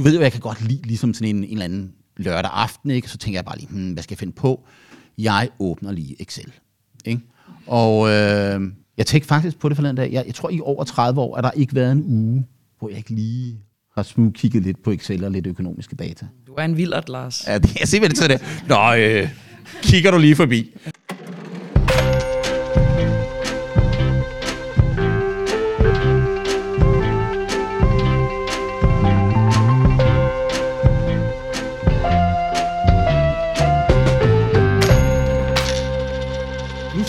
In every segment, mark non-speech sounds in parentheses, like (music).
du ved jo, jeg kan godt lide ligesom sådan en, en eller anden lørdag aften, ikke? så tænker jeg bare lige, hmm, hvad skal jeg finde på? Jeg åbner lige Excel. Ikke? Og øh, jeg tænkte faktisk på det forleden dag. Jeg, jeg tror, i over 30 år er der ikke været en uge, hvor jeg ikke lige har smug kigget lidt på Excel og lidt økonomiske data. Du er en vildert, Lars. Ja, det er simpelthen sådan det. Nå, øh, kigger du lige forbi.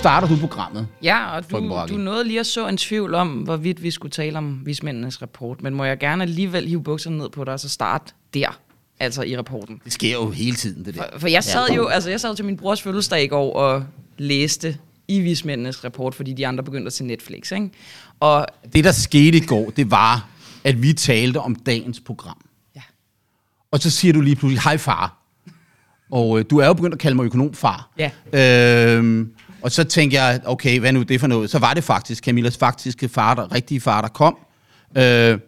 Starter du programmet. Ja, og du, du nåede lige at så en tvivl om, hvorvidt vi skulle tale om vismændenes rapport, men må jeg gerne alligevel hive bukserne ned på dig og så starte der, altså i rapporten. Det sker jo hele tiden, det der. For, for jeg sad jo, altså jeg sad til min brors fødselsdag i går og læste i vismændenes rapport, fordi de andre begyndte at se Netflix, ikke? Og Det, der skete i går, det var, at vi talte om dagens program. ja, Og så siger du lige pludselig, hej far. Og øh, du er jo begyndt at kalde mig økonomfar. Ja. Øhm, og så tænkte jeg, okay, hvad nu er det for noget? Så var det faktisk Camillas faktiske far, der, rigtige far, der kom. Øh,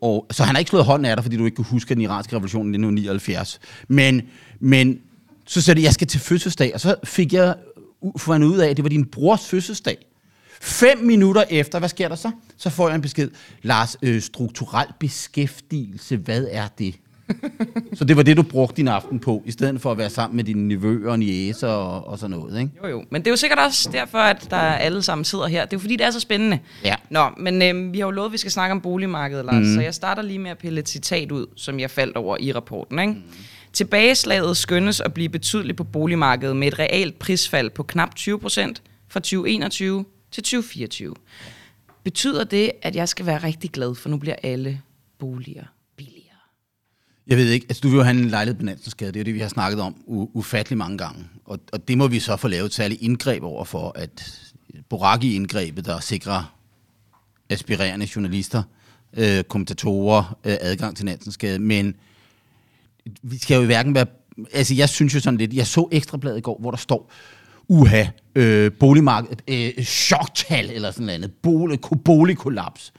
og, så han har ikke slået hånden af dig, fordi du ikke kunne huske den iranske revolution i 1979. Men, men så sagde det, jeg skal til fødselsdag, og så fik jeg fundet ud af, at det var din brors fødselsdag. Fem minutter efter, hvad sker der så? Så får jeg en besked. Lars, øh, strukturel beskæftigelse, hvad er det? Så det var det, du brugte din aften på, i stedet for at være sammen med dine nevøer og niæser og, og sådan noget, ikke? jo jo. Men det er jo sikkert også derfor, at der alle sammen sidder her. Det er jo fordi, det er så spændende. Ja. Nå, men øhm, vi har jo lovet, at vi skal snakke om boligmarkedet, Lars. Mm. Så jeg starter lige med at pille et citat ud, som jeg faldt over i rapporten. Ikke? Mm. Tilbageslaget skønnes at blive betydeligt på boligmarkedet med et realt prisfald på knap 20 procent fra 2021 til 2024. Betyder det, at jeg skal være rigtig glad, for nu bliver alle boliger? Jeg ved ikke, altså du vil jo have en lejlighed på Nansensgade, det er jo det, vi har snakket om u- ufattelig mange gange. Og, og det må vi så få lavet et særligt indgreb over for, at Boraki-indgrebet, der sikrer aspirerende journalister, øh, kommentatorer øh, adgang til Nansensgade, men vi skal jo i hverken være... Altså, jeg synes jo sådan lidt... Jeg så Ekstrabladet i går, hvor der står, uha, øh, boligmarked, øh, choktal eller sådan noget andet, bolig, boligkollaps.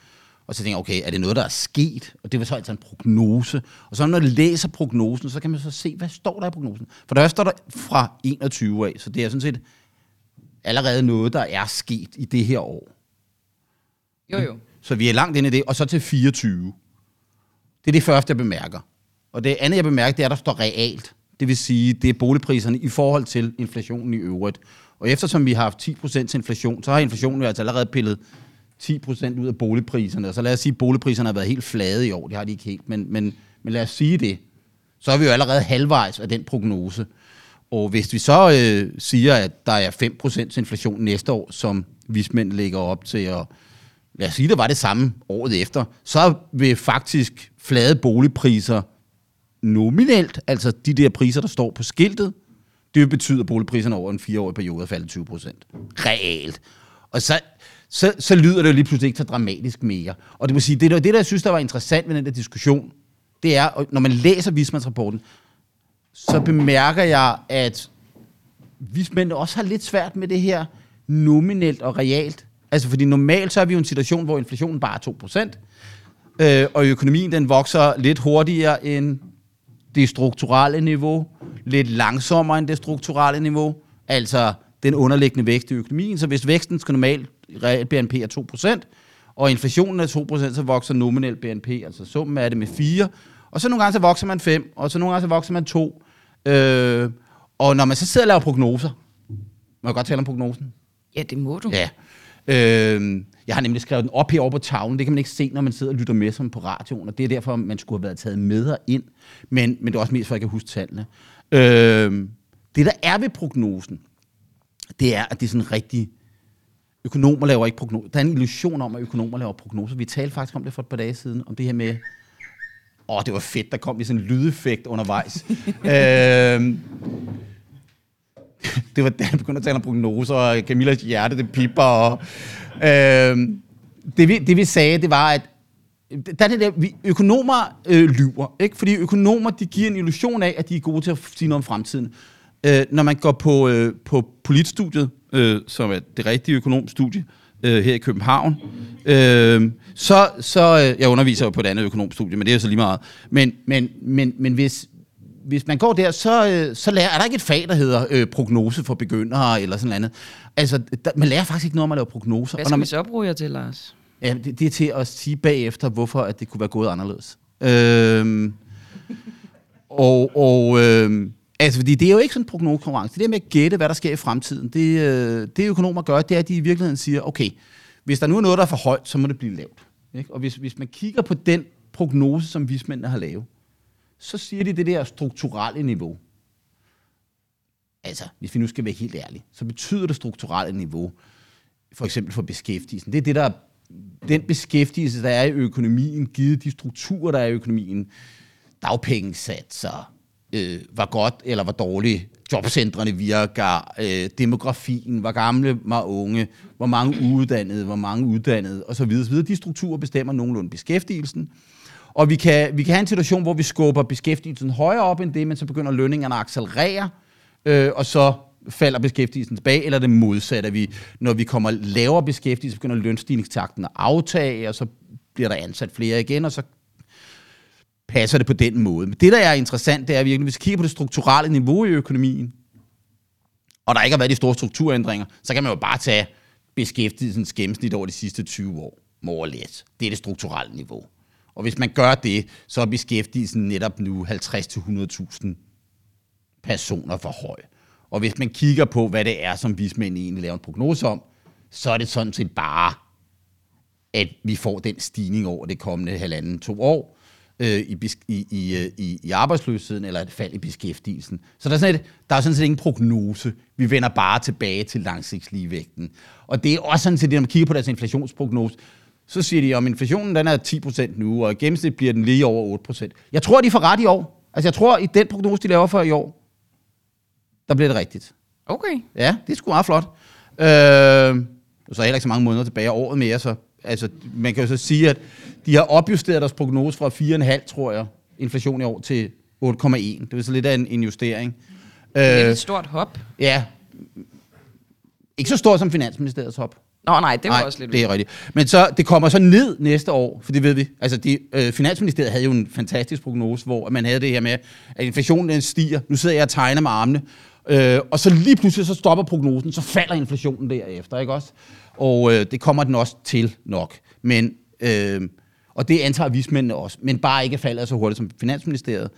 Og så tænker jeg, okay, er det noget, der er sket? Og det var så altså en prognose. Og så når man læser prognosen, så kan man så se, hvad står der i prognosen? For der står der fra 21 af, så det er sådan set allerede noget, der er sket i det her år. Jo, jo. Så vi er langt inde i det, og så til 24. Det er det første, jeg bemærker. Og det andet, jeg bemærker, det er, at der står realt. Det vil sige, det er boligpriserne i forhold til inflationen i øvrigt. Og eftersom vi har haft 10% til inflation, så har inflationen jo altså allerede pillet 10% ud af boligpriserne. Og så lad os sige, at boligpriserne har været helt flade i år. Det har de ikke helt, men, men, men lad os sige det. Så er vi jo allerede halvvejs af den prognose. Og hvis vi så øh, siger, at der er 5% inflation næste år, som vismænd lægger op til at lad os sige, det var det samme året efter, så vil faktisk flade boligpriser nominelt, altså de der priser, der står på skiltet, det betyder, at boligpriserne over en fireårig periode er faldet 20 procent. Realt. Og så, så, så lyder det jo lige pludselig ikke så dramatisk mere. Og det vil sige, det, der, det der jeg synes, der var interessant ved den der diskussion, det er, når man læser vismandsrapporten, så bemærker jeg, at vismændene også har lidt svært med det her nominelt og realt. Altså, fordi normalt så er vi jo en situation, hvor inflationen bare er 2%, øh, og økonomien den vokser lidt hurtigere end det strukturelle niveau, lidt langsommere end det strukturelle niveau, altså den underliggende vækst i økonomien. Så hvis væksten skal normalt, reelt BNP er 2%, og inflationen er 2%, så vokser nominel BNP, altså summen er det med 4, og så nogle gange så vokser man 5, og så nogle gange så vokser man 2. Øh, og når man så sidder og laver prognoser, må jeg godt tale om prognosen? Ja, det må du. Ja. Øh, jeg har nemlig skrevet den op herovre på tavlen. Det kan man ikke se, når man sidder og lytter med som på radioen, og det er derfor, man skulle have været taget med ind. Men, men det er også mest for, at jeg kan huske tallene. Øh, det, der er ved prognosen, det er, at det er sådan rigtig... Økonomer laver ikke prognoser. Der er en illusion om, at økonomer laver prognoser. Vi talte faktisk om det for et par dage siden, om det her med... Åh, det var fedt, der kom lige sådan en lydeffekt undervejs. (laughs) øh, det var da (laughs) jeg begyndte at tale om prognoser, og Camillas hjerte, det pipper. Og, øh, det, vi, det vi sagde, det var, at der er det der, vi, økonomer øh, lyver, ikke? fordi økonomer de giver en illusion af, at de er gode til at sige noget om fremtiden. Øh, når man går på, øh, på politstudiet, øh, som er det rigtige økonomstudie, øh, her i København. Øh, så, så, øh, jeg underviser jo på et andet økonomstudie, men det er jo så lige meget. Men, men, men, men hvis, hvis man går der, så, øh, så lærer, er der ikke et fag, der hedder øh, prognose for begyndere, eller sådan noget. Altså, der, man lærer faktisk ikke noget om at lave prognoser. Hvad Og skal når vi man, så bruge jer til, Lars? ja, det, det er til at sige bagefter, hvorfor at det kunne være gået anderledes. Øh, og, og øh, altså, fordi det er jo ikke sådan en prognosekonkurrence. Det der med at gætte, hvad der sker i fremtiden, det, øh, det økonomer gør, det er, at de i virkeligheden siger, okay, hvis der nu er noget, der er for højt, så må det blive lavt. Ikke? Og hvis, hvis man kigger på den prognose, som vismændene har lavet, så siger de det der strukturelle niveau. Altså, hvis vi nu skal være helt ærlige, så betyder det strukturelle niveau, for eksempel for beskæftigelsen, det er det, der den beskæftigelse, der er i økonomien, givet de strukturer, der er i økonomien, dagpengesatser, øh, hvor godt eller hvor dårligt jobcentrene virker, øh, demografien, hvor gamle, hvor unge, hvor mange uddannede, hvor mange uddannede osv. osv. De strukturer bestemmer nogenlunde beskæftigelsen. Og vi kan, vi kan have en situation, hvor vi skubber beskæftigelsen højere op end det, men så begynder lønningerne at accelerere, øh, og så falder beskæftigelsen tilbage, eller det modsatte, vi, når vi kommer lavere beskæftigelse, så begynder lønstigningstakten at aftage, og så bliver der ansat flere igen, og så passer det på den måde. Men det, der er interessant, det er virkelig, hvis vi kigger på det strukturelle niveau i økonomien, og der ikke har været de store strukturændringer, så kan man jo bare tage beskæftigelsens gennemsnit over de sidste 20 år, more or less. Det er det strukturelle niveau. Og hvis man gør det, så er beskæftigelsen netop nu 50-100.000 personer for høj. Og hvis man kigger på, hvad det er, som vismændene egentlig laver en prognose om, så er det sådan set bare, at vi får den stigning over det kommende halvanden to år øh, i, i, i, øh, i, i arbejdsløsheden, eller et fald i beskæftigelsen. Så der er, sådan et, der er sådan set ingen prognose. Vi vender bare tilbage til langsigtsligevægten. Og det er også sådan set, når man kigger på deres inflationsprognose, så siger de, om inflationen den er 10% nu, og i gennemsnit bliver den lige over 8%. Jeg tror, de får ret i år. Altså jeg tror, i den prognose, de laver for i år, der bliver det rigtigt. Okay. Ja, det er sgu meget flot. Øh, så er heller ikke så mange måneder tilbage af året mere, så altså, man kan jo så sige, at de har opjusteret deres prognose fra 4,5, tror jeg, inflation i år til 8,1. Det er så lidt af en, en justering. Det er Øh, et stort hop. ja, ikke så stort som Finansministeriets hop. Nå nej, det var Nej, også lidt det er rigtigt. Men så, det kommer så ned næste år, for det ved vi. Altså, de, øh, Finansministeriet havde jo en fantastisk prognose, hvor man havde det her med, at inflationen den stiger. Nu sidder jeg og tegner med armene. Øh, og så lige pludselig så stopper prognosen, så falder inflationen derefter, ikke også? Og øh, det kommer den også til nok. Men, øh, og det antager vismændene også, men bare ikke falder så hurtigt som Finansministeriet.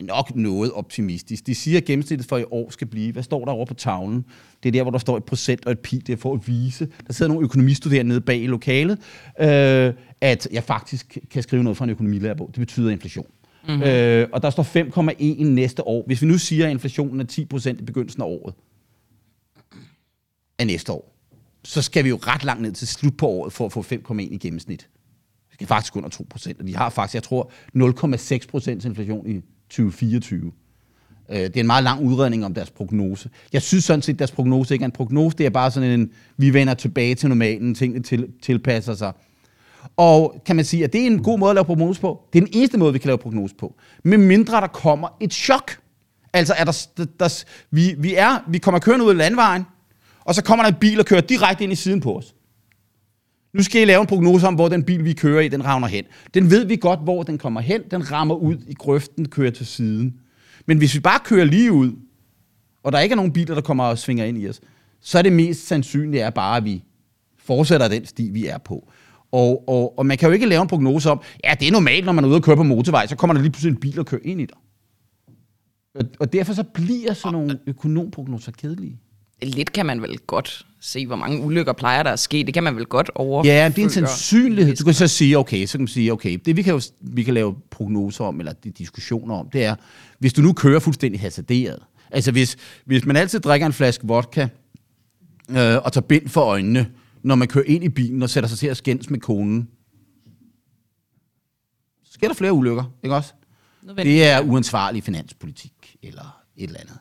Nok noget optimistisk. De siger, at gennemsnittet for i år skal blive, hvad står der over på tavlen? Det er der, hvor der står et procent og et pi, det er for at vise. Der sidder nogle økonomistuderende nede bag i lokalet, øh, at jeg faktisk kan skrive noget fra en økonomilærebog. Det betyder inflation. Mm-hmm. Øh, og der står 5,1 næste år. Hvis vi nu siger, at inflationen er 10% i begyndelsen af året, af næste år, så skal vi jo ret langt ned til slut på året for at få 5,1 i gennemsnit. Vi skal faktisk under 2%, Og de har faktisk, jeg tror, 0,6% inflation i 2024. Øh, Det er en meget lang udredning om deres prognose. Jeg synes sådan set, at deres prognose ikke er en prognose. Det er bare sådan en, vi vender tilbage til normalen, tingene til, tilpasser sig. Og kan man sige, at det er en god måde at lave prognose på? Det er den eneste måde, vi kan lave prognose på. Med mindre der kommer et chok. Altså, er der, der, der, vi, vi, er, vi kommer kørende ud af landvejen, og så kommer der en bil og kører direkte ind i siden på os. Nu skal I lave en prognose om, hvor den bil, vi kører i, den rammer hen. Den ved vi godt, hvor den kommer hen. Den rammer ud i grøften, kører til siden. Men hvis vi bare kører lige ud, og der ikke er nogen biler, der kommer og svinger ind i os, så er det mest sandsynlige er bare, at vi fortsætter den sti, vi er på. Og, og, og man kan jo ikke lave en prognose om, ja, det er normalt, når man er ude og køre på motorvej, så kommer der lige pludselig en bil og kører ind i dig. Og, og derfor så bliver sådan nogle økonomprognoser kedelige. Lidt kan man vel godt se, hvor mange ulykker plejer der at ske. Det kan man vel godt over. Ja, det er en sandsynlighed. Du kan så sige, okay, så kan man sige, okay, det vi kan jo vi kan lave prognoser om, eller diskussioner om, det er, hvis du nu kører fuldstændig hasarderet, altså hvis, hvis man altid drikker en flaske vodka, øh, og tager bind for øjnene, når man kører ind i bilen og sætter sig til at skændes med konen, så sker der flere ulykker, ikke også? Nødvendigt. Det er uansvarlig finanspolitik, eller et eller andet.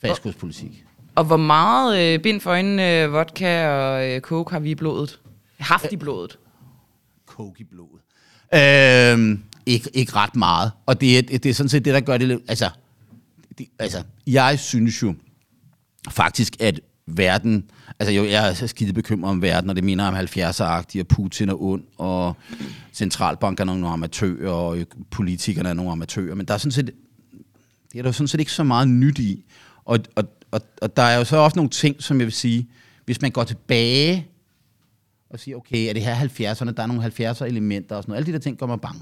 Fastkurspolitik. Og hvor meget øh, bind for øjnene, øh, vodka og øh, coke har vi i blodet? Haft i blodet? coke i blodet. Øhm, ikke, ikke ret meget. Og det er, det er sådan set det, der gør det lidt... Altså, det, altså, jeg synes jo faktisk, at verden, altså jo, jeg er skide bekymret om verden, og det mener om 70'er-agtigt, og Putin er ond, og centralbankerne er nogle amatører, og politikerne er nogle amatører, men der er sådan set, det er der sådan set ikke så meget nyt i. Og, og, og, og der er jo så også nogle ting, som jeg vil sige, hvis man går tilbage og siger, okay, er det her 70'erne, der er nogle 70'er elementer og sådan noget, alle de der ting gør mig bange.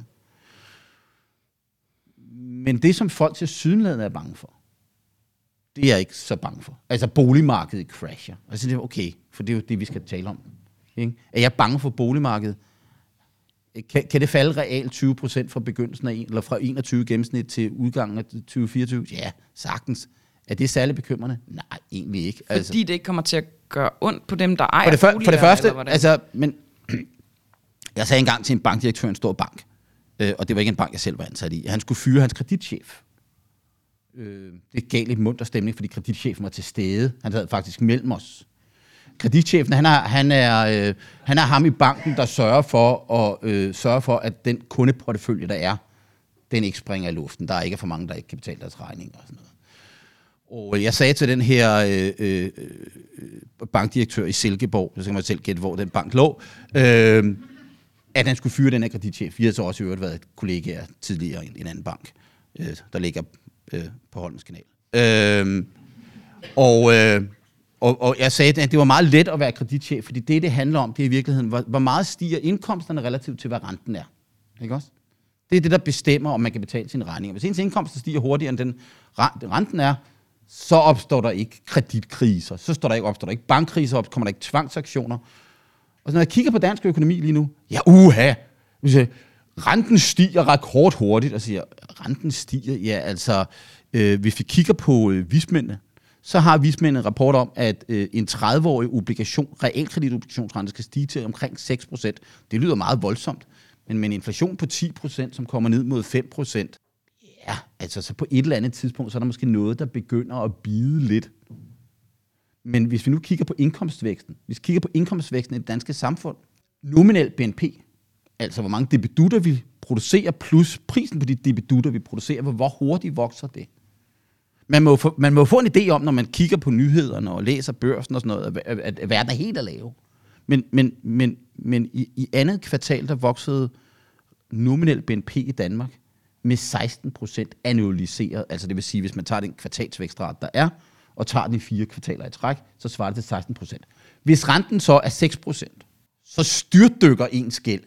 Men det, som folk til sydenlandet er bange for, det er jeg ikke så bange for. Altså boligmarkedet crasher. Altså det er okay, for det er jo det, vi skal tale om. Ikke? Er jeg bange for boligmarkedet? Kan, kan det falde realt 20 procent fra begyndelsen af, eller fra 21 gennemsnit til udgangen af 2024? Ja, sagtens. Er det særligt bekymrende? Nej, egentlig ikke. Altså, Fordi det ikke kommer til at gøre ondt på dem, der ejer for det, for, boliger, for det første, altså, men (clears throat) jeg sagde engang til en bankdirektør, en stor bank, øh, og det var ikke en bank, jeg selv var ansat i, han skulle fyre hans kreditchef. Øh, det gav lidt munter stemning, fordi kreditchefen var til stede. Han sad faktisk mellem os. Kreditchefen, han er, han, er, øh, han er ham i banken, der sørger for, at, øh, sørger for, at den kundeportefølje, der er, den ikke springer i luften. Der er ikke for mange, der ikke kan betale deres regninger og sådan noget. Og jeg sagde til den her øh, øh, bankdirektør i Silkeborg, så kan man selv gætte, hvor den bank lå, øh, at han skulle fyre den her kreditchef. Vi har så også i øvrigt været kollegaer tidligere i en anden bank, øh, der ligger øh, på Holmens kanal. Øh, og, øh, og, og jeg sagde, at det var meget let at være kreditchef, fordi det, det handler om, det er i virkeligheden, hvor, hvor meget stiger indkomsterne relativt til, hvad renten er. Ikke også? Det er det, der bestemmer, om man kan betale sine regninger. Hvis ens indkomst stiger hurtigere, end den renten er, så opstår der ikke kreditkriser, så står der ikke, opstår der ikke bankkriser, op, kommer der ikke tvangsaktioner. Og så når jeg kigger på dansk økonomi lige nu, ja uha, renten stiger rekordhurtigt, og siger, renten stiger, ja altså, øh, hvis vi kigger på øh, vismændene, så har vismændene en rapport om, at øh, en 30-årig obligation, realkreditobligationsrente skal stige til omkring 6%. Det lyder meget voldsomt, men med en inflation på 10%, som kommer ned mod 5%, Ja, altså så på et eller andet tidspunkt, så er der måske noget, der begynder at bide lidt. Men hvis vi nu kigger på indkomstvæksten, hvis vi kigger på indkomstvæksten i det danske samfund, nominel BNP, altså hvor mange debedutter vi producerer, plus prisen på de debedutter, vi producerer, hvor hurtigt vokser det. Man må, få, man må få en idé om, når man kigger på nyhederne og læser børsen og sådan noget, at, at, at verden er helt at lave. Men, men, men, men i, i andet kvartal, der voksede nominel BNP i Danmark med 16 procent annualiseret. Altså det vil sige, hvis man tager den kvartalsvækstrat, der er, og tager den i fire kvartaler i træk, så svarer det til 16 procent. Hvis renten så er 6 procent, så styrtdykker ens gæld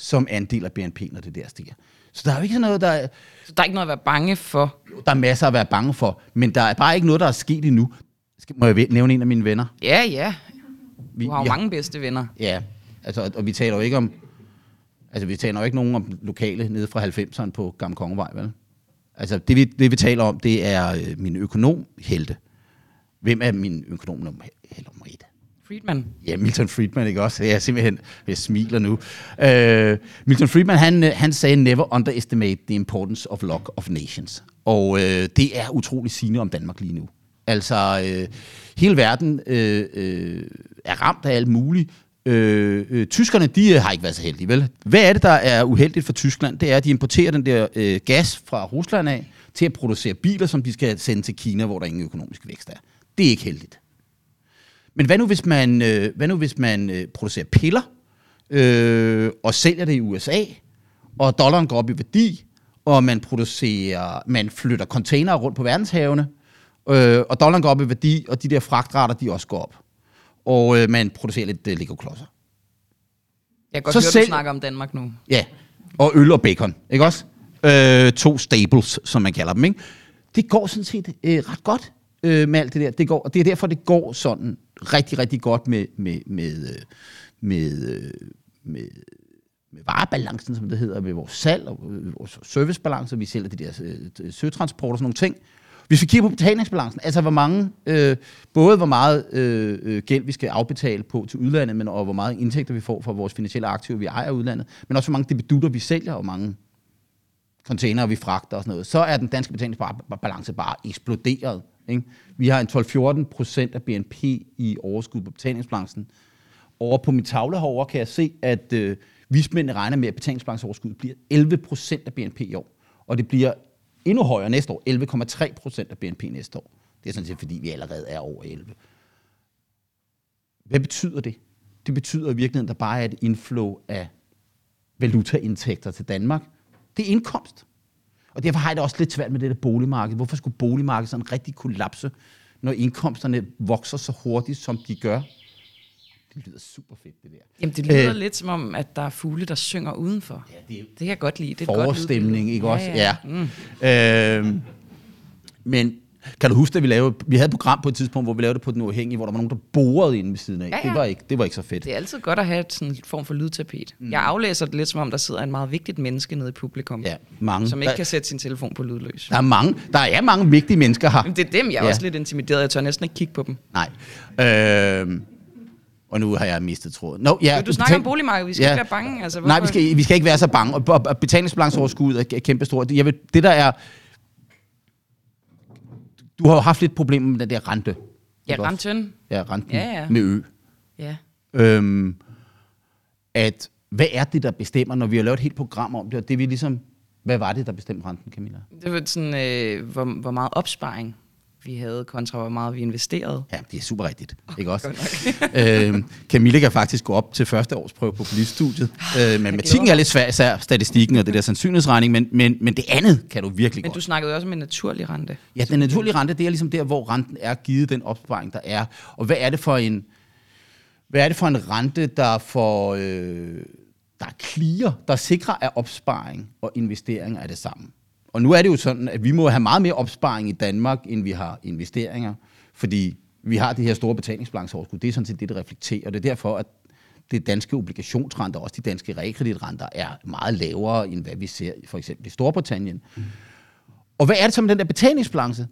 som andel af BNP, når det der stiger. Så der er jo ikke sådan noget, der... Så der er ikke noget at være bange for? Der er masser at være bange for, men der er bare ikke noget, der er sket endnu. Skal, må jeg nævne en af mine venner? Ja, ja. Du har jo vi, mange bedste venner. Ja, altså, og vi taler jo ikke om Altså, vi taler jo ikke nogen om lokale nede fra 90'erne på Gamle Kongevej, vel? Altså, det vi, det vi taler om, det er øh, min økonomhelte. Hvem er min økonom nummer, nummer et? Friedman. Ja, Milton Friedman, ikke også? Jeg er simpelthen, jeg smiler nu. Uh, Milton Friedman, han, han sagde, never underestimate the importance of luck of nations. Og uh, det er utrolig sigende om Danmark lige nu. Altså, uh, hele verden uh, uh, er ramt af alt muligt. Øh, øh, tyskerne, de øh, har ikke været så heldige, vel? Hvad er det, der er uheldigt for Tyskland? Det er, at de importerer den der øh, gas fra Rusland af til at producere biler, som de skal sende til Kina, hvor der ingen økonomisk vækst er. Det er ikke heldigt. Men hvad nu, hvis man, øh, hvad nu, hvis man øh, producerer piller øh, og sælger det i USA, og dollaren går op i værdi, og man producerer, man flytter containere rundt på verdenshavene, øh, og dollaren går op i værdi, og de der fragtrater, de også går op og øh, man producerer lidt øh, Lego-klodser. Jeg kan godt så høre, selv, du snakker om Danmark nu. Ja, og øl og bacon, ikke også? Øh, to staples, som man kalder dem, ikke? Det går sådan set øh, ret godt øh, med alt det der. Det går, og det er derfor, det går sådan rigtig, rigtig godt med, med, med, øh, med, øh, med, med varebalancen, som det hedder, med vores salg og øh, vores servicebalance. Vi sælger de der søtransport og sådan nogle ting. Hvis vi kigger på betalingsbalancen, altså hvor mange, øh, både hvor meget øh, gæld vi skal afbetale på til udlandet, men og hvor meget indtægter vi får fra vores finansielle aktiver, vi ejer udlandet, men også hvor mange debedutter vi sælger, og hvor mange container vi fragter og sådan noget, så er den danske betalingsbalance bare eksploderet. Ikke? Vi har en 12-14 procent af BNP i overskud på betalingsbalancen. Over på min tavle herovre kan jeg se, at øh, vismændene regner med, at betalingsbalanceoverskuddet bliver 11 procent af BNP i år. Og det bliver endnu højere næste år, 11,3 procent af BNP næste år. Det er sådan set, fordi vi allerede er over 11. Hvad betyder det? Det betyder i virkeligheden, at der bare er et inflow af valutaindtægter til Danmark. Det er indkomst. Og derfor har jeg det også lidt svært med det der boligmarked. Hvorfor skulle boligmarkedet sådan rigtig kollapse, når indkomsterne vokser så hurtigt, som de gør? Det lyder super fedt, det der. Jamen, det lyder øh, lidt som om, at der er fugle, der synger udenfor. Ja, det, er, det kan jeg godt lide. Det er forestemning, ikke ja, også? Ja. ja. Mm. Øh, men kan du huske, at vi lavede, vi havde et program på et tidspunkt, hvor vi lavede det på den uafhængige, hvor der var nogen, der borede ind ved siden af. Ja, ja. Det, var ikke, det var ikke så fedt. Det er altid godt at have sådan form for lydtapet. Mm. Jeg aflæser det lidt, som om der sidder en meget vigtigt menneske nede i publikum. Ja, mange. Som ikke der, kan sætte sin telefon på lydløs. Der er mange, der er mange vigtige mennesker her. Men det er dem, jeg er ja. også lidt intimideret. Jeg tør næsten ikke kigge på dem. Nej. Øh, og nu har jeg mistet tråden. No, ja, du, snakker betal- om boligmarkedet, vi skal ja. ikke være bange. Altså, Nej, vi skal, vi skal ikke være så bange. Og betalingsbalanceoverskud er kæmpe stort. Jeg vil, det der er du har jo haft lidt problemer med den der rente. Ja, renten. Ja, renten ja, ja. med ø. Ja. Øhm, at, hvad er det, der bestemmer, når vi har lavet et helt program om det, og det vi ligesom, hvad var det, der bestemte renten, Camilla? Det var sådan, øh, hvor, hvor meget opsparing vi havde, kontra hvor meget vi investerede. Ja, det er super rigtigt. Oh, ikke også? (laughs) øh, Camille kan faktisk gå op til første års prøve på politistudiet. Øh, men matematikken er lidt svær, især statistikken og det der sandsynlighedsregning, men, men, men det andet kan du virkelig men godt. Men du snakkede også om en naturlig rente. Ja, den naturlige rente, det er ligesom der, hvor renten er givet den opsparing, der er. Og hvad er det for en, hvad er det for en rente, der for... Øh, der er clear, der sikrer, at opsparing og investering er det samme. Og nu er det jo sådan, at vi må have meget mere opsparing i Danmark, end vi har investeringer, fordi vi har det her store betalingsbalanceoverskud. Det er sådan set det, der reflekterer. Og det er derfor, at det danske obligationsrenter, også de danske realkreditrenter, er meget lavere, end hvad vi ser for eksempel i Storbritannien. Mm. Og hvad er det så med den der betalingsbalance?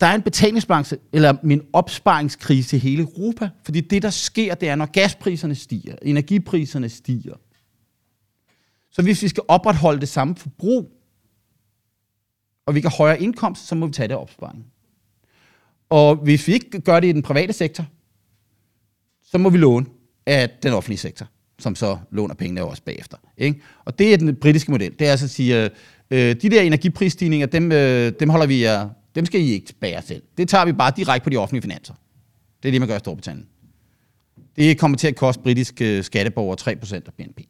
Der er en betalingsbalance, eller min opsparingskrise i hele Europa. Fordi det, der sker, det er, når gaspriserne stiger, energipriserne stiger. Så hvis vi skal opretholde det samme forbrug, og vi kan højere indkomst, så må vi tage det opsparing. Og hvis vi ikke gør det i den private sektor, så må vi låne af den offentlige sektor, som så låner pengene også bagefter. Ikke? Og det er den britiske model. Det er altså at sige, øh, øh, de der energiprisstigninger, dem, øh, dem holder vi jer, dem skal I ikke bære selv. Det tager vi bare direkte på de offentlige finanser. Det er det, man gør i Storbritannien. Det kommer til at koste britiske øh, skatteborgere 3% af BNP.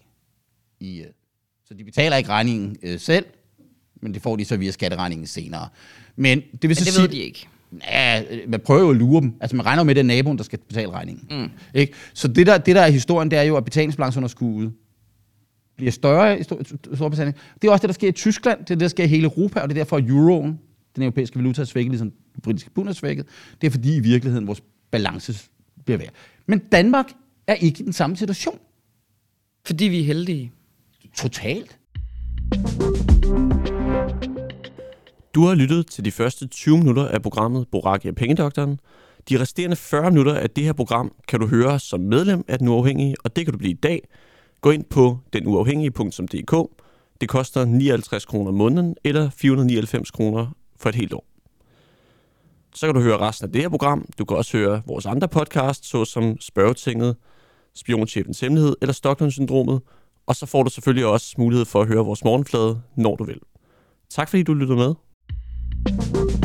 I, øh, så de betaler ikke regningen øh, selv, men det får de så via skatteregningen senere. Men det, vil men så det sige, ved de ikke. Ja, man prøver jo at lure dem. Altså man regner jo med, at det er naboen, der skal betale regningen. Mm. Ikke? Så det der, det der er historien, det er jo, at betalingsbalanceunderskuddet bliver større i Storbritannien. Det er også det, der sker i Tyskland, det er det, der sker i hele Europa, og det er derfor, at euroen, den europæiske valuta, er svækket, ligesom den britiske pund er svækket. Det er fordi i virkeligheden vores balance bliver værd. Men Danmark er ikke i den samme situation. Fordi vi er heldige. Totalt. Du har lyttet til de første 20 minutter af programmet Boraki og Pengedoktoren. De resterende 40 minutter af det her program kan du høre som medlem af Den Uafhængige, og det kan du blive i dag. Gå ind på denuafhængige.dk. Det koster 59 kroner om måneden, eller 499 kroner for et helt år. Så kan du høre resten af det her program. Du kan også høre vores andre podcasts, såsom Spørgetinget, Spionchefens Hemmelighed eller Stockholm-syndromet. Og så får du selvfølgelig også mulighed for at høre vores morgenflade, når du vil. Tak fordi du lyttede med. you